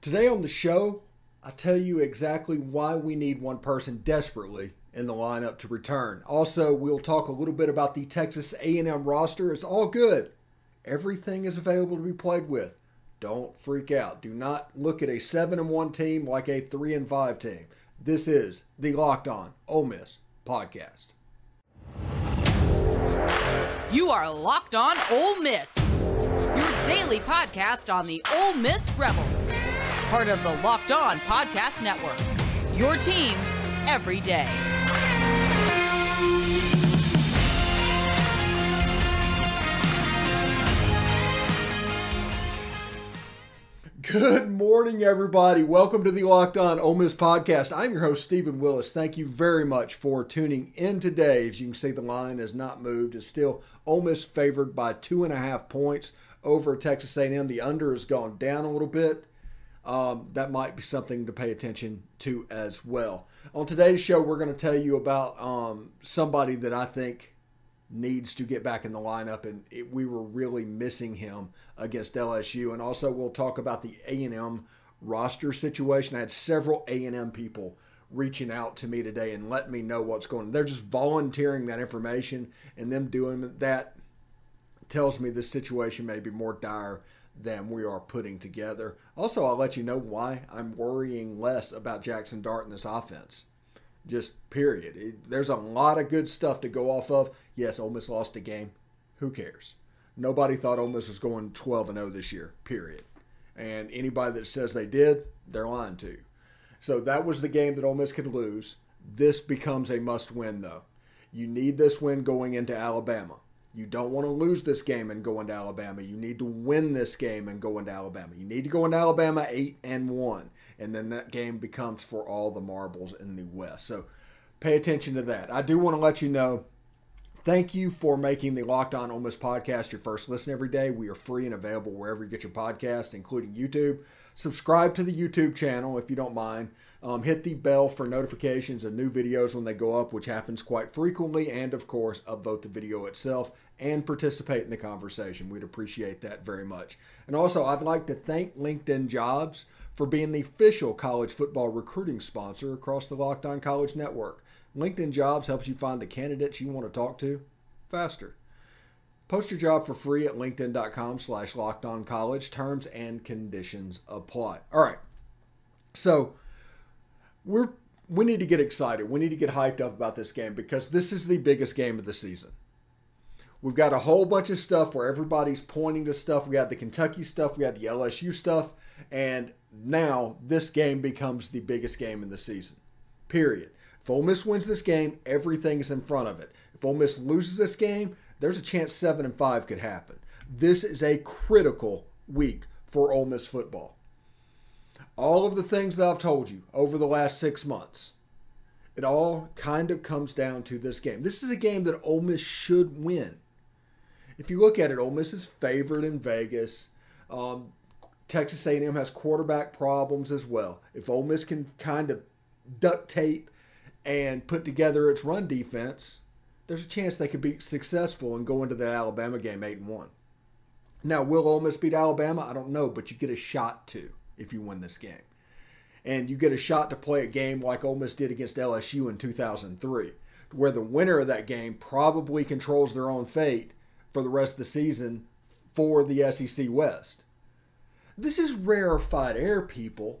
Today on the show, I tell you exactly why we need one person desperately in the lineup to return. Also, we'll talk a little bit about the Texas A&M roster. It's all good. Everything is available to be played with. Don't freak out. Do not look at a 7 and 1 team like a 3 and 5 team. This is the Locked On Ole Miss podcast. You are Locked On Ole Miss. Your daily podcast on the Ole Miss Rebels. Part of the Locked On Podcast Network. Your team every day. Good morning, everybody. Welcome to the Locked On Ole Miss podcast. I'm your host, Stephen Willis. Thank you very much for tuning in today. As you can see, the line has not moved. It's still Ole Miss favored by two and a half points over Texas A&M. The under has gone down a little bit. Um, that might be something to pay attention to as well. On today's show, we're going to tell you about um, somebody that I think needs to get back in the lineup, and it, we were really missing him against LSU. And also, we'll talk about the A and M roster situation. I had several A and M people reaching out to me today and letting me know what's going on. They're just volunteering that information, and them doing that tells me this situation may be more dire than we are putting together. Also, I'll let you know why I'm worrying less about Jackson Dart in this offense just period. It, there's a lot of good stuff to go off of. Yes, Ole Miss lost a game. Who cares? Nobody thought Ole Miss was going 12 and 0 this year. Period. And anybody that says they did, they're lying to. So that was the game that Ole Miss could lose. This becomes a must-win, though. You need this win going into Alabama. You don't want to lose this game and go into Alabama. You need to win this game and go into Alabama. You need to go into Alabama eight and one and then that game becomes for all the marbles in the West. So pay attention to that. I do want to let you know. Thank you for making the Locked On Ole Miss podcast your first listen every day. We are free and available wherever you get your podcast, including YouTube. Subscribe to the YouTube channel if you don't mind. Um, hit the bell for notifications of new videos when they go up, which happens quite frequently, and of course, upvote the video itself and participate in the conversation. We'd appreciate that very much. And also, I'd like to thank LinkedIn Jobs for being the official college football recruiting sponsor across the Locked On College Network. LinkedIn Jobs helps you find the candidates you want to talk to faster. Post your job for free at linkedin.com slash locked on college. Terms and conditions apply. All right. So we're we need to get excited. We need to get hyped up about this game because this is the biggest game of the season. We've got a whole bunch of stuff where everybody's pointing to stuff. We got the Kentucky stuff, we got the LSU stuff, and now this game becomes the biggest game in the season. Period. If Ole Miss wins this game, everything is in front of it. If Ole Miss loses this game, there's a chance seven and five could happen. This is a critical week for Ole Miss football. All of the things that I've told you over the last six months, it all kind of comes down to this game. This is a game that Ole Miss should win. If you look at it, Ole Miss is favored in Vegas. Um, Texas A&M has quarterback problems as well. If Ole Miss can kind of duct tape and put together its run defense, there's a chance they could be successful and go into that Alabama game eight and one. Now, will Ole Miss beat Alabama? I don't know, but you get a shot to if you win this game, and you get a shot to play a game like Ole Miss did against LSU in 2003, where the winner of that game probably controls their own fate for the rest of the season for the SEC West. This is rarefied air, people.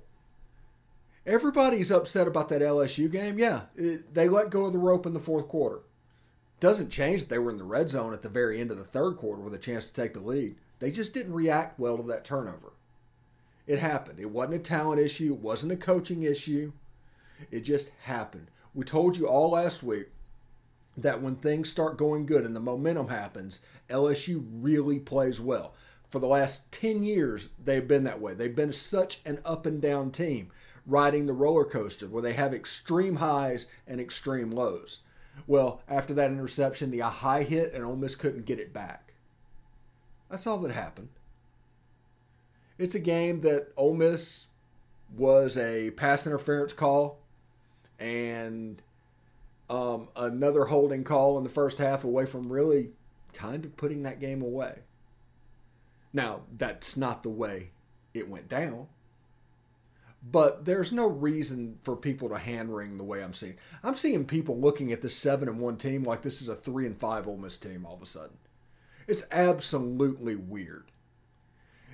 Everybody's upset about that LSU game. Yeah, they let go of the rope in the fourth quarter. Doesn't change that they were in the red zone at the very end of the third quarter with a chance to take the lead. They just didn't react well to that turnover. It happened. It wasn't a talent issue, it wasn't a coaching issue. It just happened. We told you all last week that when things start going good and the momentum happens, LSU really plays well for the last 10 years, they've been that way. They've been such an up and down team, riding the roller coaster where they have extreme highs and extreme lows. Well, after that interception, the high hit and Ole Miss couldn't get it back. That's all that happened. It's a game that Ole Miss was a pass interference call and um, another holding call in the first half away from really kind of putting that game away. Now, that's not the way it went down. But there's no reason for people to hand wring the way I'm seeing. I'm seeing people looking at this seven and one team like this is a three and five Ole Miss team all of a sudden. It's absolutely weird.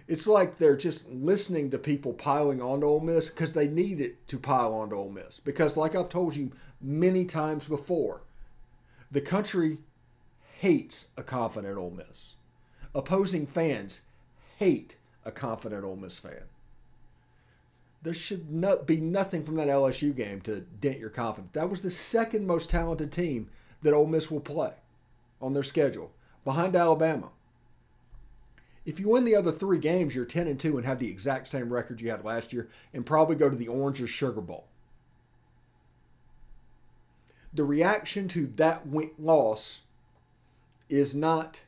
It's like they're just listening to people piling onto Ole Miss because they need it to pile onto Ole Miss. Because, like I've told you many times before, the country hates a confident Ole Miss. Opposing fans hate a confident Ole Miss fan there should not be nothing from that LSU game to dent your confidence. That was the second most talented team that Ole Miss will play on their schedule, behind Alabama. If you win the other three games, you're 10 and 2 and have the exact same record you had last year, and probably go to the Orange or Sugar Bowl. The reaction to that win- loss is not.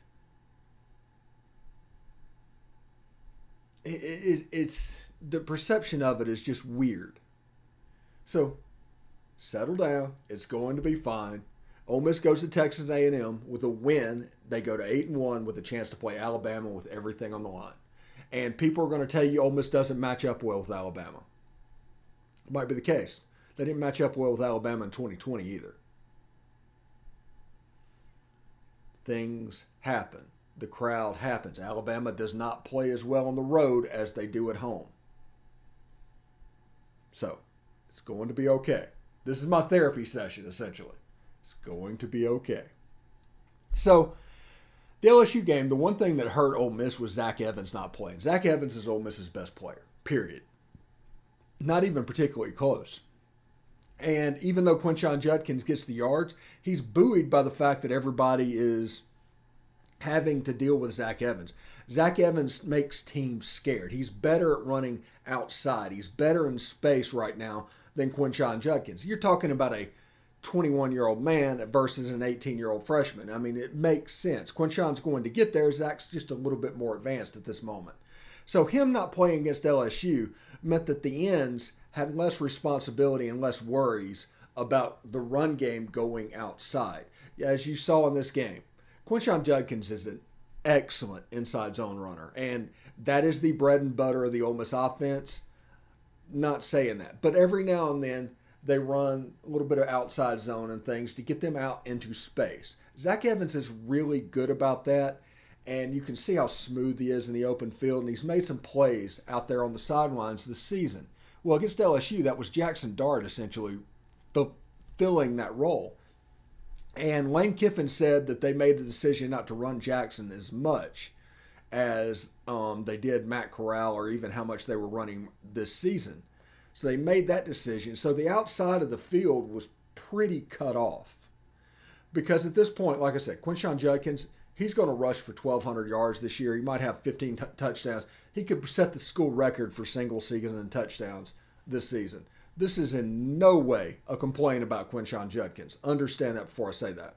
it's the perception of it is just weird. So, settle down. It's going to be fine. Ole Miss goes to Texas A&M with a win. They go to eight and one with a chance to play Alabama with everything on the line. And people are going to tell you Ole Miss doesn't match up well with Alabama. Might be the case. They didn't match up well with Alabama in 2020 either. Things happen. The crowd happens. Alabama does not play as well on the road as they do at home. So it's going to be okay. This is my therapy session, essentially. It's going to be okay. So the LSU game, the one thing that hurt Ole Miss was Zach Evans not playing. Zach Evans is Ole Miss's best player, period. Not even particularly close. And even though Quinshon Judkins gets the yards, he's buoyed by the fact that everybody is having to deal with Zach Evans. Zach Evans makes teams scared. He's better at running outside. He's better in space right now than Quinshon Judkins. You're talking about a 21 year old man versus an 18 year old freshman. I mean, it makes sense. Quinshon's going to get there. Zach's just a little bit more advanced at this moment. So, him not playing against LSU meant that the ends had less responsibility and less worries about the run game going outside. As you saw in this game, Quinshon Judkins is an excellent inside zone runner. And that is the bread and butter of the Ole Miss offense. Not saying that, but every now and then they run a little bit of outside zone and things to get them out into space. Zach Evans is really good about that, and you can see how smooth he is in the open field, and he's made some plays out there on the sidelines this season. Well, against LSU, that was Jackson Dart essentially fulfilling that role. And Lane Kiffin said that they made the decision not to run Jackson as much as um, they did Matt Corral or even how much they were running this season. So they made that decision. So the outside of the field was pretty cut off. Because at this point, like I said, Quinshon Judkins, he's going to rush for 1,200 yards this year. He might have 15 t- touchdowns. He could set the school record for single season touchdowns this season. This is in no way a complaint about Quinshon Judkins. Understand that before I say that.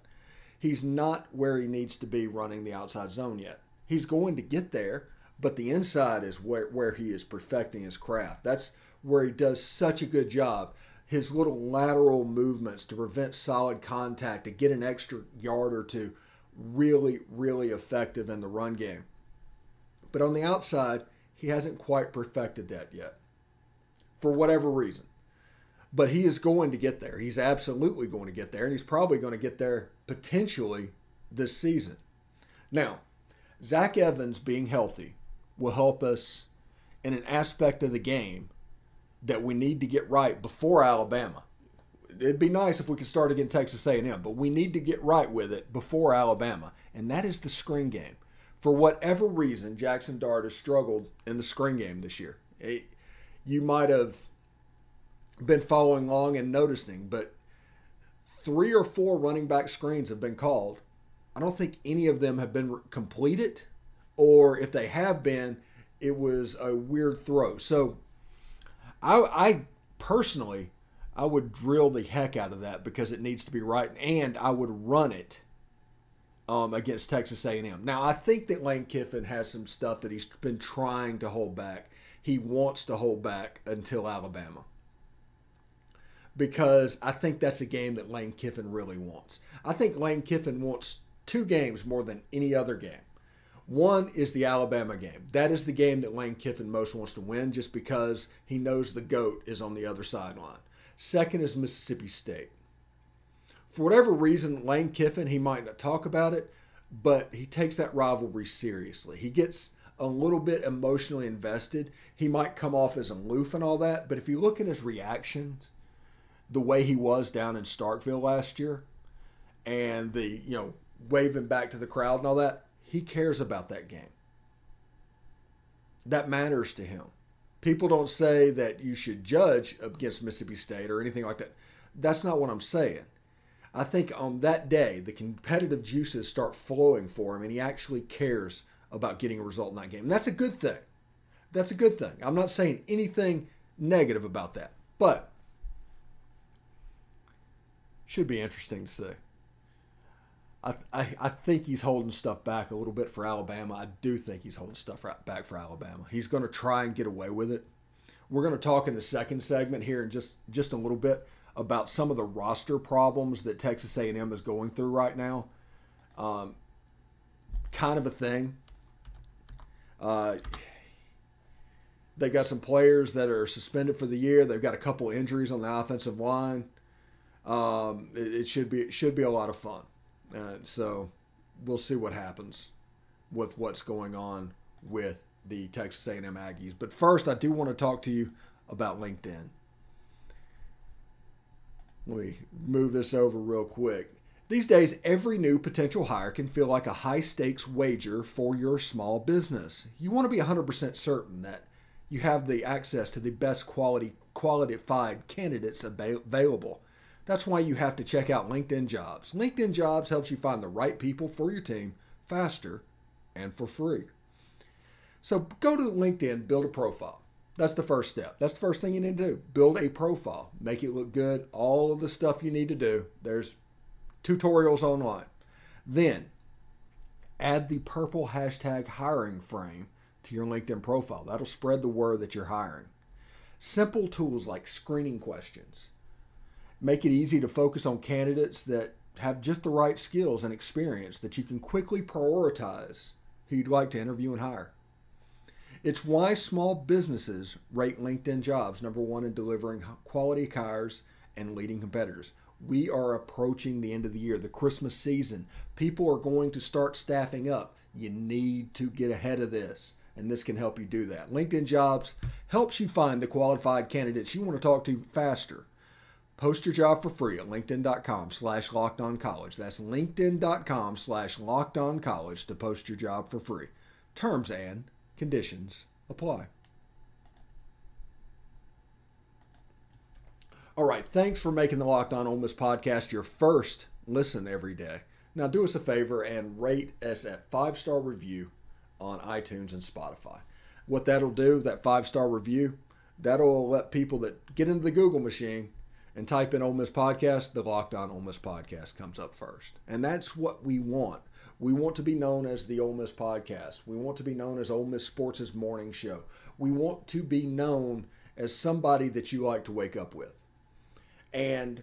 He's not where he needs to be running the outside zone yet. He's going to get there, but the inside is where, where he is perfecting his craft. That's where he does such a good job. His little lateral movements to prevent solid contact, to get an extra yard or two, really, really effective in the run game. But on the outside, he hasn't quite perfected that yet for whatever reason but he is going to get there. He's absolutely going to get there, and he's probably going to get there potentially this season. Now, Zach Evans being healthy will help us in an aspect of the game that we need to get right before Alabama. It'd be nice if we could start against Texas A&M, but we need to get right with it before Alabama, and that is the screen game. For whatever reason, Jackson Dart has struggled in the screen game this year. It, you might have been following along and noticing, but three or four running back screens have been called. I don't think any of them have been completed, or if they have been, it was a weird throw. So I, I personally, I would drill the heck out of that because it needs to be right, and I would run it um, against Texas A&M. Now I think that Lane Kiffin has some stuff that he's been trying to hold back. He wants to hold back until Alabama because I think that's a game that Lane Kiffin really wants. I think Lane Kiffin wants two games more than any other game. One is the Alabama game. That is the game that Lane Kiffin most wants to win just because he knows the GOAT is on the other sideline. Second is Mississippi State. For whatever reason, Lane Kiffin, he might not talk about it, but he takes that rivalry seriously. He gets a little bit emotionally invested. He might come off as aloof and all that, but if you look at his reactions, the way he was down in Starkville last year, and the, you know, waving back to the crowd and all that, he cares about that game. That matters to him. People don't say that you should judge against Mississippi State or anything like that. That's not what I'm saying. I think on that day, the competitive juices start flowing for him, and he actually cares about getting a result in that game. And that's a good thing. That's a good thing. I'm not saying anything negative about that, but should be interesting to see. I, I, I think he's holding stuff back a little bit for Alabama. I do think he's holding stuff back for Alabama. He's going to try and get away with it. We're going to talk in the second segment here in just just a little bit about some of the roster problems that Texas A&M is going through right now. Um, kind of a thing. Uh, they got some players that are suspended for the year. They've got a couple injuries on the offensive line. Um, it, it should be it should be a lot of fun. Uh, so we'll see what happens with what's going on with the Texas A&M Aggies. But first, I do want to talk to you about LinkedIn. Let me move this over real quick. These days, every new potential hire can feel like a high stakes wager for your small business. You want to be 100% certain that you have the access to the best quality qualified candidates available. That's why you have to check out LinkedIn Jobs. LinkedIn Jobs helps you find the right people for your team faster and for free. So go to LinkedIn, build a profile. That's the first step. That's the first thing you need to do. Build a profile, make it look good, all of the stuff you need to do. There's tutorials online. Then add the purple hashtag hiring frame to your LinkedIn profile. That'll spread the word that you're hiring. Simple tools like screening questions, make it easy to focus on candidates that have just the right skills and experience that you can quickly prioritize who you'd like to interview and hire. It's why small businesses rate LinkedIn jobs number one in delivering quality hires and leading competitors. We are approaching the end of the year, the Christmas season. People are going to start staffing up. You need to get ahead of this, and this can help you do that. LinkedIn Jobs helps you find the qualified candidates you want to talk to faster. Post your job for free at linkedin.com slash college. That's linkedin.com slash college to post your job for free. Terms and conditions apply. All right, thanks for making the Locked On Ole Miss podcast your first listen every day. Now do us a favor and rate us at five star review on iTunes and Spotify. What that'll do, that five star review, that'll let people that get into the Google machine and type in Ole Miss Podcast, the Locked On Ole Miss Podcast comes up first. And that's what we want. We want to be known as the Ole Miss Podcast. We want to be known as Ole Miss Sports' morning show. We want to be known as somebody that you like to wake up with. And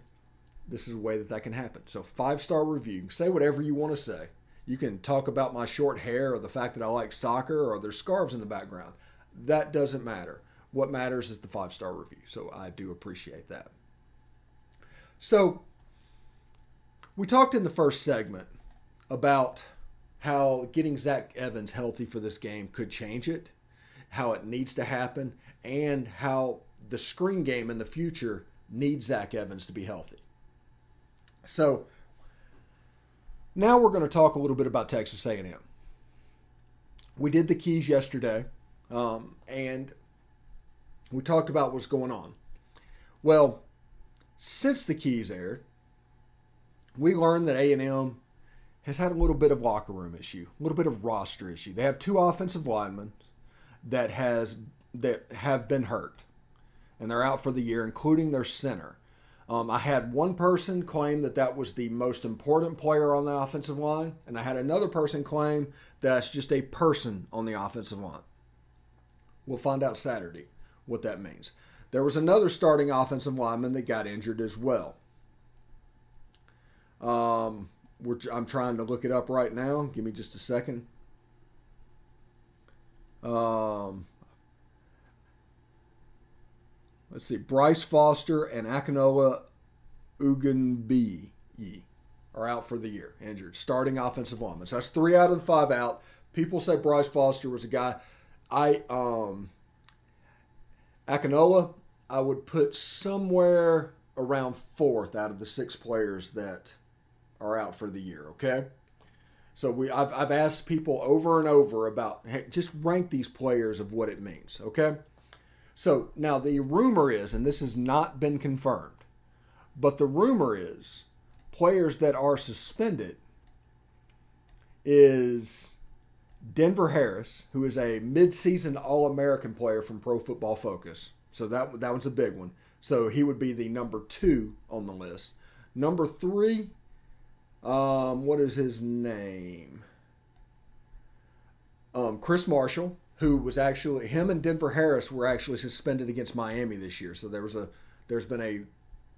this is a way that that can happen. So, five star review. Say whatever you want to say. You can talk about my short hair or the fact that I like soccer or there's scarves in the background. That doesn't matter. What matters is the five star review. So, I do appreciate that. So, we talked in the first segment about how getting Zach Evans healthy for this game could change it, how it needs to happen, and how the screen game in the future needs Zach Evans to be healthy. So, now we're going to talk a little bit about Texas A&M. We did the keys yesterday, um, and we talked about what's going on. Well, since the keys aired, we learned that A&M has had a little bit of locker room issue, a little bit of roster issue. They have two offensive linemen that has that have been hurt, and they're out for the year, including their center. Um, I had one person claim that that was the most important player on the offensive line, and I had another person claim that's just a person on the offensive line. We'll find out Saturday what that means. There was another starting offensive lineman that got injured as well. Um, I'm trying to look it up right now. Give me just a second. Um, let's see, Bryce Foster and Akinola Ogunbiyi are out for the year, injured, starting offensive linemen. So that's three out of the five out. People say Bryce Foster was a guy. I um, Akinola, I would put somewhere around fourth out of the six players that are out for the year. Okay. So we, I've, I've asked people over and over about hey, just rank these players of what it means. Okay. So now the rumor is, and this has not been confirmed, but the rumor is players that are suspended is Denver Harris, who is a midseason All American player from Pro Football Focus. So that that one's a big one. So he would be the number two on the list. Number three, um, what is his name? Um, Chris Marshall, who was actually him and Denver Harris were actually suspended against Miami this year. So there was a there's been a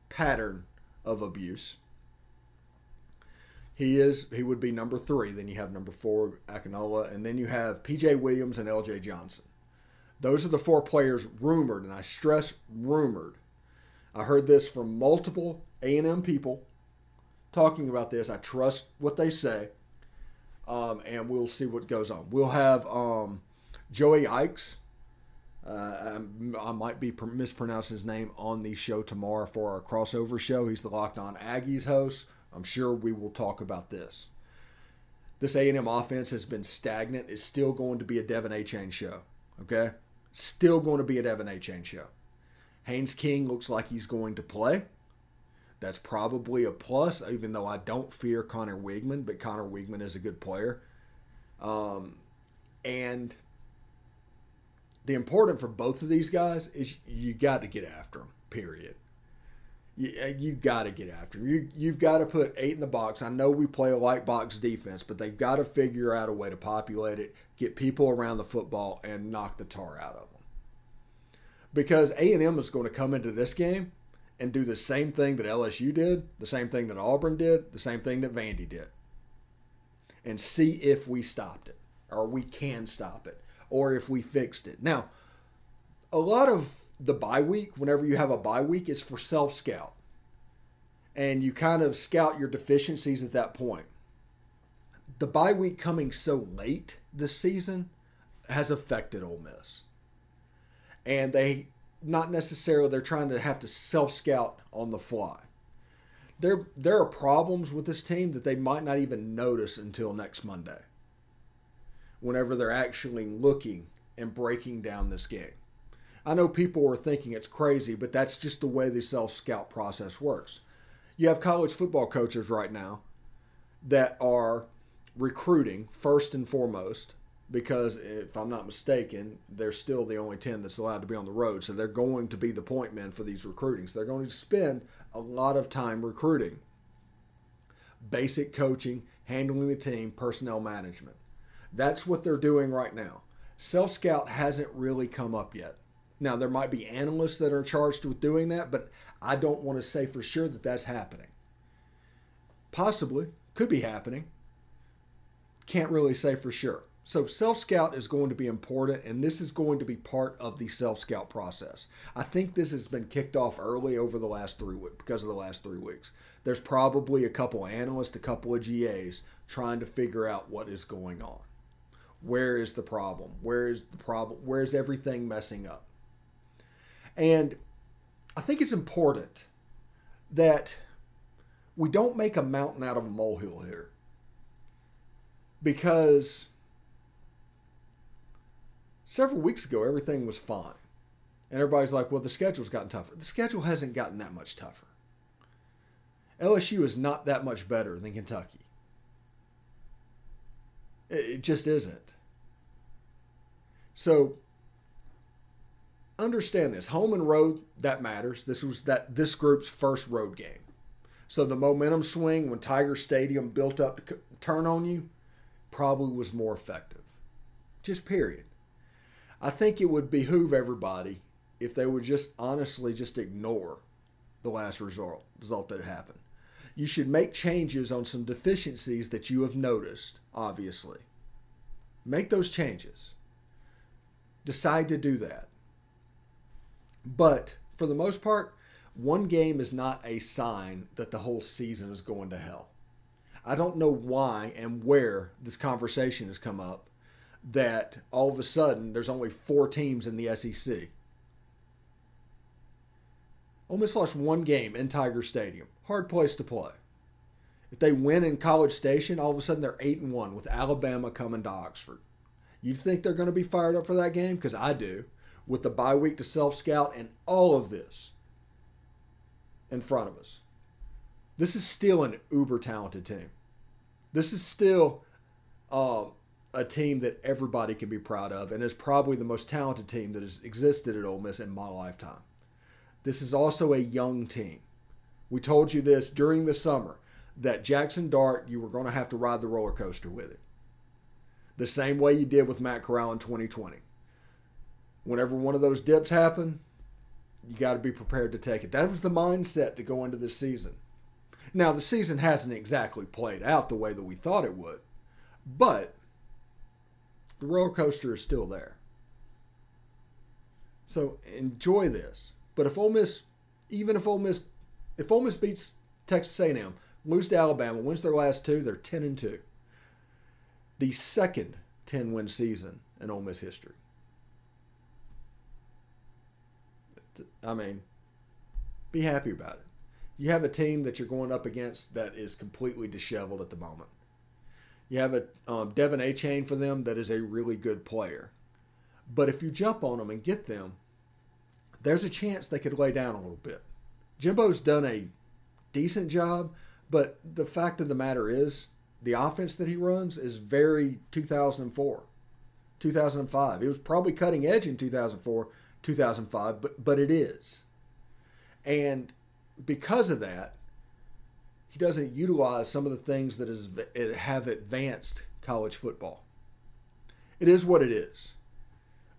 pattern of abuse. He is he would be number three. Then you have number four Akinola, and then you have P.J. Williams and L.J. Johnson. Those are the four players rumored, and I stress rumored. I heard this from multiple A&M people talking about this. I trust what they say, um, and we'll see what goes on. We'll have um, Joey Ikes. Uh, I might be mispronouncing his name on the show tomorrow for our crossover show. He's the Locked On Aggies host. I'm sure we will talk about this. This A&M offense has been stagnant. It's still going to be a Devon Achane show. Okay, still going to be a Devon Achane show. Haynes King looks like he's going to play. That's probably a plus, even though I don't fear Conner Weigman, but Conner Weigman is a good player. Um, and the important for both of these guys is you got to get after them. Period you, uh, you got to get after You you've got to put eight in the box. I know we play a light box defense, but they've got to figure out a way to populate it, get people around the football, and knock the tar out of them. Because A and M is going to come into this game and do the same thing that LSU did, the same thing that Auburn did, the same thing that Vandy did, and see if we stopped it or we can stop it or if we fixed it. Now, a lot of the bye week, whenever you have a bye week, is for self scout. And you kind of scout your deficiencies at that point. The bye week coming so late this season has affected Ole Miss. And they, not necessarily, they're trying to have to self scout on the fly. There, there are problems with this team that they might not even notice until next Monday, whenever they're actually looking and breaking down this game. I know people are thinking it's crazy, but that's just the way the self scout process works. You have college football coaches right now that are recruiting first and foremost because if I'm not mistaken, they're still the only 10 that's allowed to be on the road. So they're going to be the point men for these recruiting. So they're going to spend a lot of time recruiting. Basic coaching, handling the team, personnel management. That's what they're doing right now. Self scout hasn't really come up yet. Now, there might be analysts that are charged with doing that, but I don't want to say for sure that that's happening. Possibly, could be happening. Can't really say for sure. So, self scout is going to be important, and this is going to be part of the self scout process. I think this has been kicked off early over the last three weeks because of the last three weeks. There's probably a couple analysts, a couple of GAs trying to figure out what is going on. Where is the problem? Where is the problem? Where is everything messing up? And I think it's important that we don't make a mountain out of a molehill here. Because several weeks ago, everything was fine. And everybody's like, well, the schedule's gotten tougher. The schedule hasn't gotten that much tougher. LSU is not that much better than Kentucky. It just isn't. So understand this. Home and road that matters. This was that this group's first road game. So the momentum swing when tiger stadium built up to turn on you probably was more effective. Just period. I think it would behoove everybody if they would just honestly just ignore the last result result that happened. You should make changes on some deficiencies that you have noticed obviously. Make those changes. Decide to do that. But for the most part, one game is not a sign that the whole season is going to hell. I don't know why and where this conversation has come up that all of a sudden there's only four teams in the SEC. Ole Miss lost one game in Tiger Stadium. Hard place to play. If they win in College Station, all of a sudden they're eight and one with Alabama coming to Oxford. You think they're going to be fired up for that game? Because I do. With the bye week to self scout and all of this in front of us. This is still an uber talented team. This is still um, a team that everybody can be proud of and is probably the most talented team that has existed at Ole Miss in my lifetime. This is also a young team. We told you this during the summer that Jackson Dart, you were going to have to ride the roller coaster with it. The same way you did with Matt Corral in 2020. Whenever one of those dips happen, you got to be prepared to take it. That was the mindset to go into this season. Now, the season hasn't exactly played out the way that we thought it would, but the roller coaster is still there. So enjoy this. But if Ole Miss, even if Ole Miss, if Ole Miss beats Texas A&M, lose to Alabama, wins their last two, they're 10 and 2. The second 10 win season in Ole Miss history. I mean, be happy about it. You have a team that you're going up against that is completely disheveled at the moment. You have a um, De'Von Achane for them that is a really good player. But if you jump on them and get them, there's a chance they could lay down a little bit. Jimbo's done a decent job, but the fact of the matter is, the offense that he runs is very 2004, 2005. It was probably cutting edge in 2004, 2005, but but it is. And because of that, he doesn't utilize some of the things that is have advanced college football. It is what it is.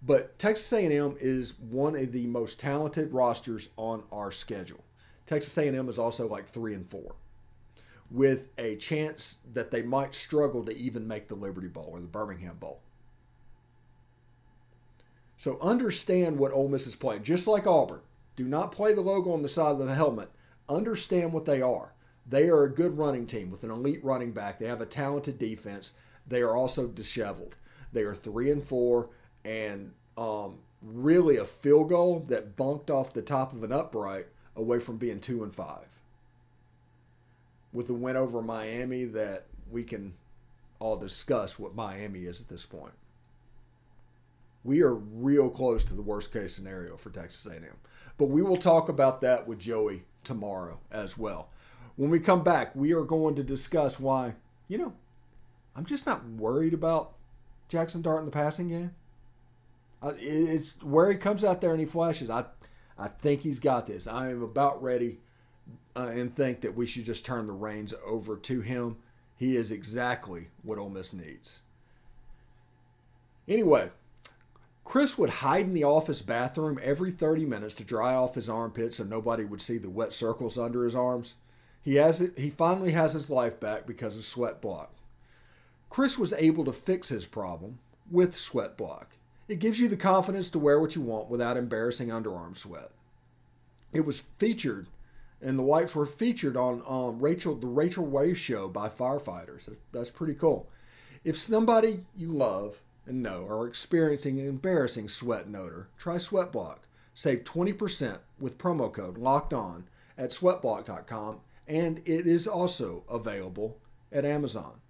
But Texas A&M is one of the most talented rosters on our schedule. Texas A&M is also like 3 and 4 with a chance that they might struggle to even make the Liberty Bowl or the Birmingham Bowl. So understand what Ole Miss is playing. Just like Auburn, do not play the logo on the side of the helmet. Understand what they are. They are a good running team with an elite running back. They have a talented defense. They are also disheveled. They are three and four, and um, really a field goal that bunked off the top of an upright away from being two and five. With the win over Miami, that we can all discuss what Miami is at this point. We are real close to the worst case scenario for Texas A&M, but we will talk about that with Joey tomorrow as well. When we come back, we are going to discuss why, you know, I'm just not worried about Jackson Dart in the passing game. It's where he comes out there and he flashes. I, I think he's got this. I am about ready uh, and think that we should just turn the reins over to him. He is exactly what Ole Miss needs. Anyway, Chris would hide in the office bathroom every 30 minutes to dry off his armpits so nobody would see the wet circles under his arms. He has it, he finally has his life back because of Sweat Block. Chris was able to fix his problem with Sweat Block. It gives you the confidence to wear what you want without embarrassing underarm sweat. It was featured, and the wipes were featured on um, Rachael the Rachael Ray show by firefighters. That's pretty cool. If somebody you love and know are experiencing an embarrassing sweat and odor, try Sweatblock. Save 20% with promo code locked on at sweatblock.com, and it is also available at Amazon.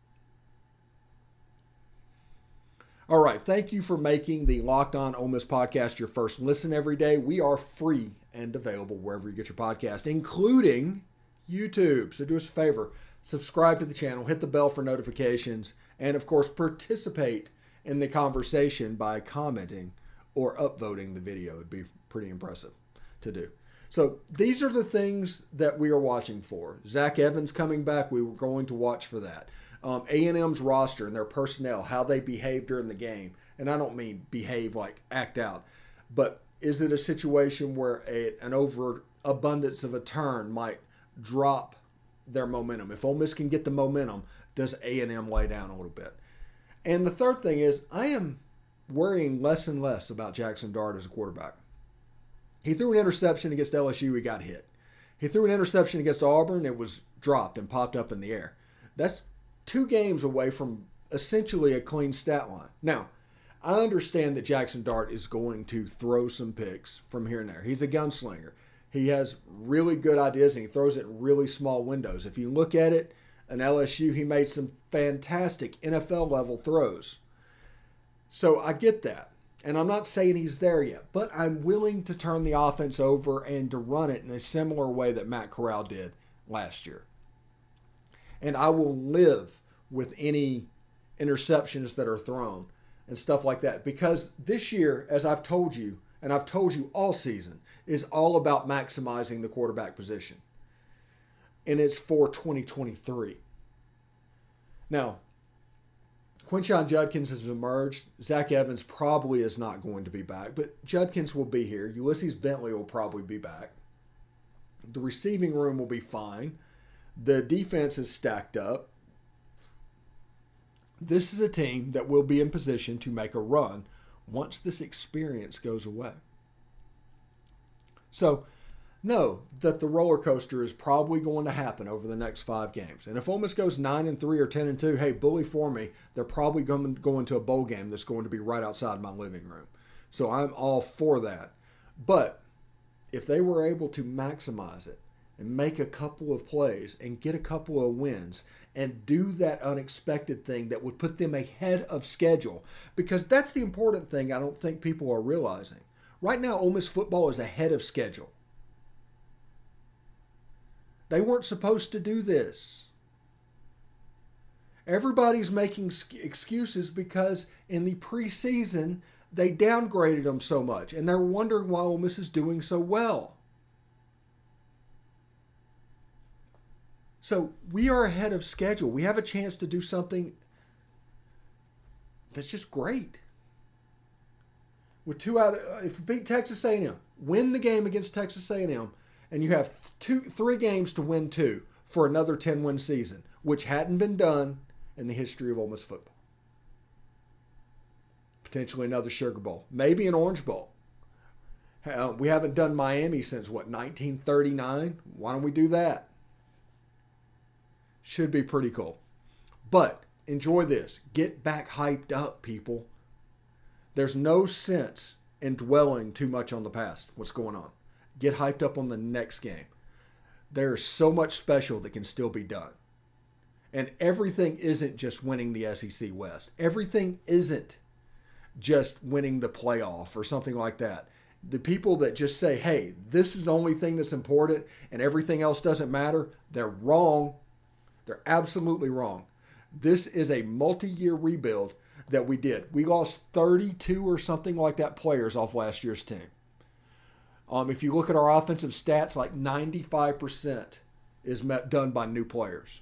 All right. Thank you for making the Locked On Ole Miss podcast your first listen every day. We are free and available wherever you get your podcast, including YouTube. So do us a favor subscribe to the channel, hit the bell for notifications, and of course, participate in the conversation by commenting or upvoting the video. It'd be pretty impressive to do. So these are the things that we are watching for. Zach Evans coming back, we were going to watch for that um, A&M's roster and their personnel, how they behave during the game. And I don't mean behave like act out, but is it a situation where a, an overabundance of a turn might drop their momentum? If Ole Miss can get the momentum, does A&M lay down a little bit? And the third thing is, I am worrying less and less about Jackson Dart as a quarterback. He threw an interception against LSU, he got hit. He threw an interception against Auburn, it was dropped and popped up in the air. That's two games away from essentially a clean stat line. Now, I understand that Jackson Dart is going to throw some picks from here and there. He's a gunslinger. He has really good ideas and he throws it in really small windows. If you look at it, an LSU, he made some fantastic NFL level throws. So I get that. And I'm not saying he's there yet, but I'm willing to turn the offense over and to run it in a similar way that Matt Corral did last year. And I will live with any interceptions that are thrown and stuff like that because this year, as I've told you, and I've told you all season, is all about maximizing the quarterback position. And it's for 2023. Now, Quinshon Judkins has emerged. Zach Evans probably is not going to be back, but Judkins will be here. Ulysses Bentley will probably be back. The receiving room will be fine. The defense is stacked up. This is a team that will be in position to make a run once this experience goes away. So, know that the roller coaster is probably going to happen over the next five games. And if Ole Miss goes nine and three or ten and two, hey, bully for me. They're probably going to go into a bowl game that's going to be right outside my living room. So I'm all for that. But if they were able to maximize it and make a couple of plays and get a couple of wins and do that unexpected thing that would put them ahead of schedule, because that's the important thing I don't think people are realizing. Right now, Ole Miss football is ahead of schedule. They weren't supposed to do this. Everybody's making excuses because in the preseason they downgraded them so much, and they're wondering why Ole Miss is doing so well. So we are ahead of schedule. We have a chance to do something that's just great. With two out, of, if you beat Texas A&M, win the game against Texas A&M, and you have two, three games to win two for another 10 win season, which hadn't been done in the history of Ole Miss football. Potentially another Sugar Bowl, maybe an Orange Bowl. Uh, we haven't done Miami since what 1939. Why don't we do that? Should be pretty cool. But enjoy this. Get back hyped up, people. There's no sense in dwelling too much on the past. What's going on? Get hyped up on the next game. There's so much special that can still be done. And everything isn't just winning the SEC West. Everything isn't just winning the playoff or something like that. The people that just say, hey, this is the only thing that's important and everything else doesn't matter, they're wrong. They're absolutely wrong. This is a multi year rebuild that we did. We lost 32 or something like that players off last year's team. Um, if you look at our offensive stats, like 95% is met, done by new players.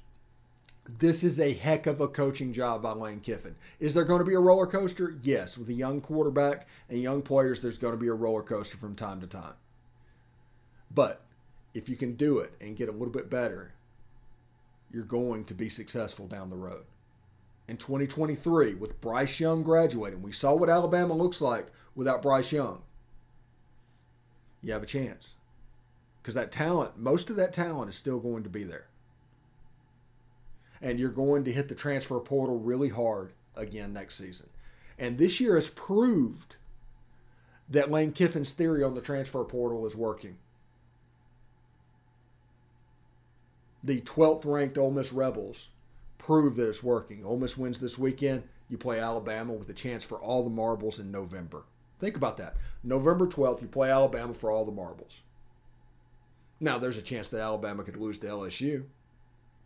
This is a heck of a coaching job by Lane Kiffin. Is there going to be a roller coaster? Yes. With a young quarterback and young players, there's going to be a roller coaster from time to time. But if you can do it and get a little bit better, you're going to be successful down the road. In 2023, with Bryce Young graduating, we saw what Alabama looks like without Bryce Young you have a chance. Because that talent, most of that talent is still going to be there. And you're going to hit the transfer portal really hard again next season. And this year has proved that Lane Kiffin's theory on the transfer portal is working. The 12th ranked Ole Miss Rebels prove that it's working. Ole Miss wins this weekend. You play Alabama with a chance for all the marbles in November. Think about that. November 12th, you play Alabama for all the marbles. Now, there's a chance that Alabama could lose to LSU.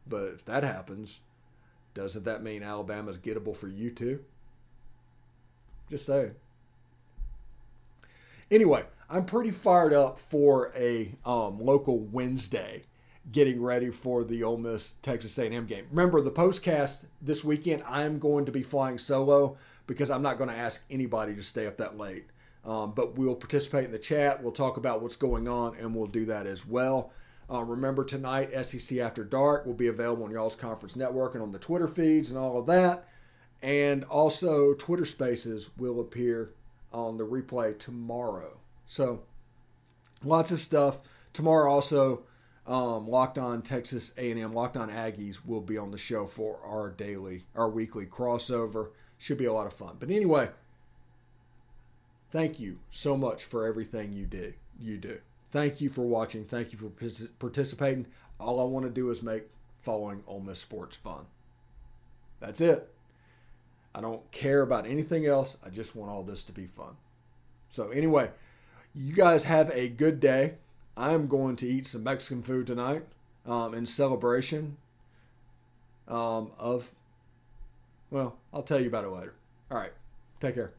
But if that happens, doesn't that mean Alabama's gettable for you too? Just saying. Anyway, I'm pretty fired up for a um, local Wednesday, getting ready for the Ole Miss Texas A&M game. Remember the postcast this weekend. I'm going to be flying solo because I'm not going to ask anybody to stay up that late. Um, but we'll participate in the chat. We'll talk about what's going on, and we'll do that as well. Uh, remember tonight, SEC After Dark will be available on y'all's conference network and on the Twitter feeds and all of that. And also, Twitter Spaces will appear on the replay tomorrow. So, lots of stuff. Tomorrow, also, um, Locked On Texas A&M, Locked On Aggies will be on the show for our daily, our weekly crossover. Should be a lot of fun. But anyway, thank you so much for everything you do. You do. Thank you for watching. Thank you for participating. All I want to do is make following Ole Miss sports fun. That's it. I don't care about anything else. I just want all this to be fun. So, anyway, you guys have a good day. I'm going to eat some Mexican food tonight um, in celebration um, of, well, I'll tell you about it later. All right. Take care.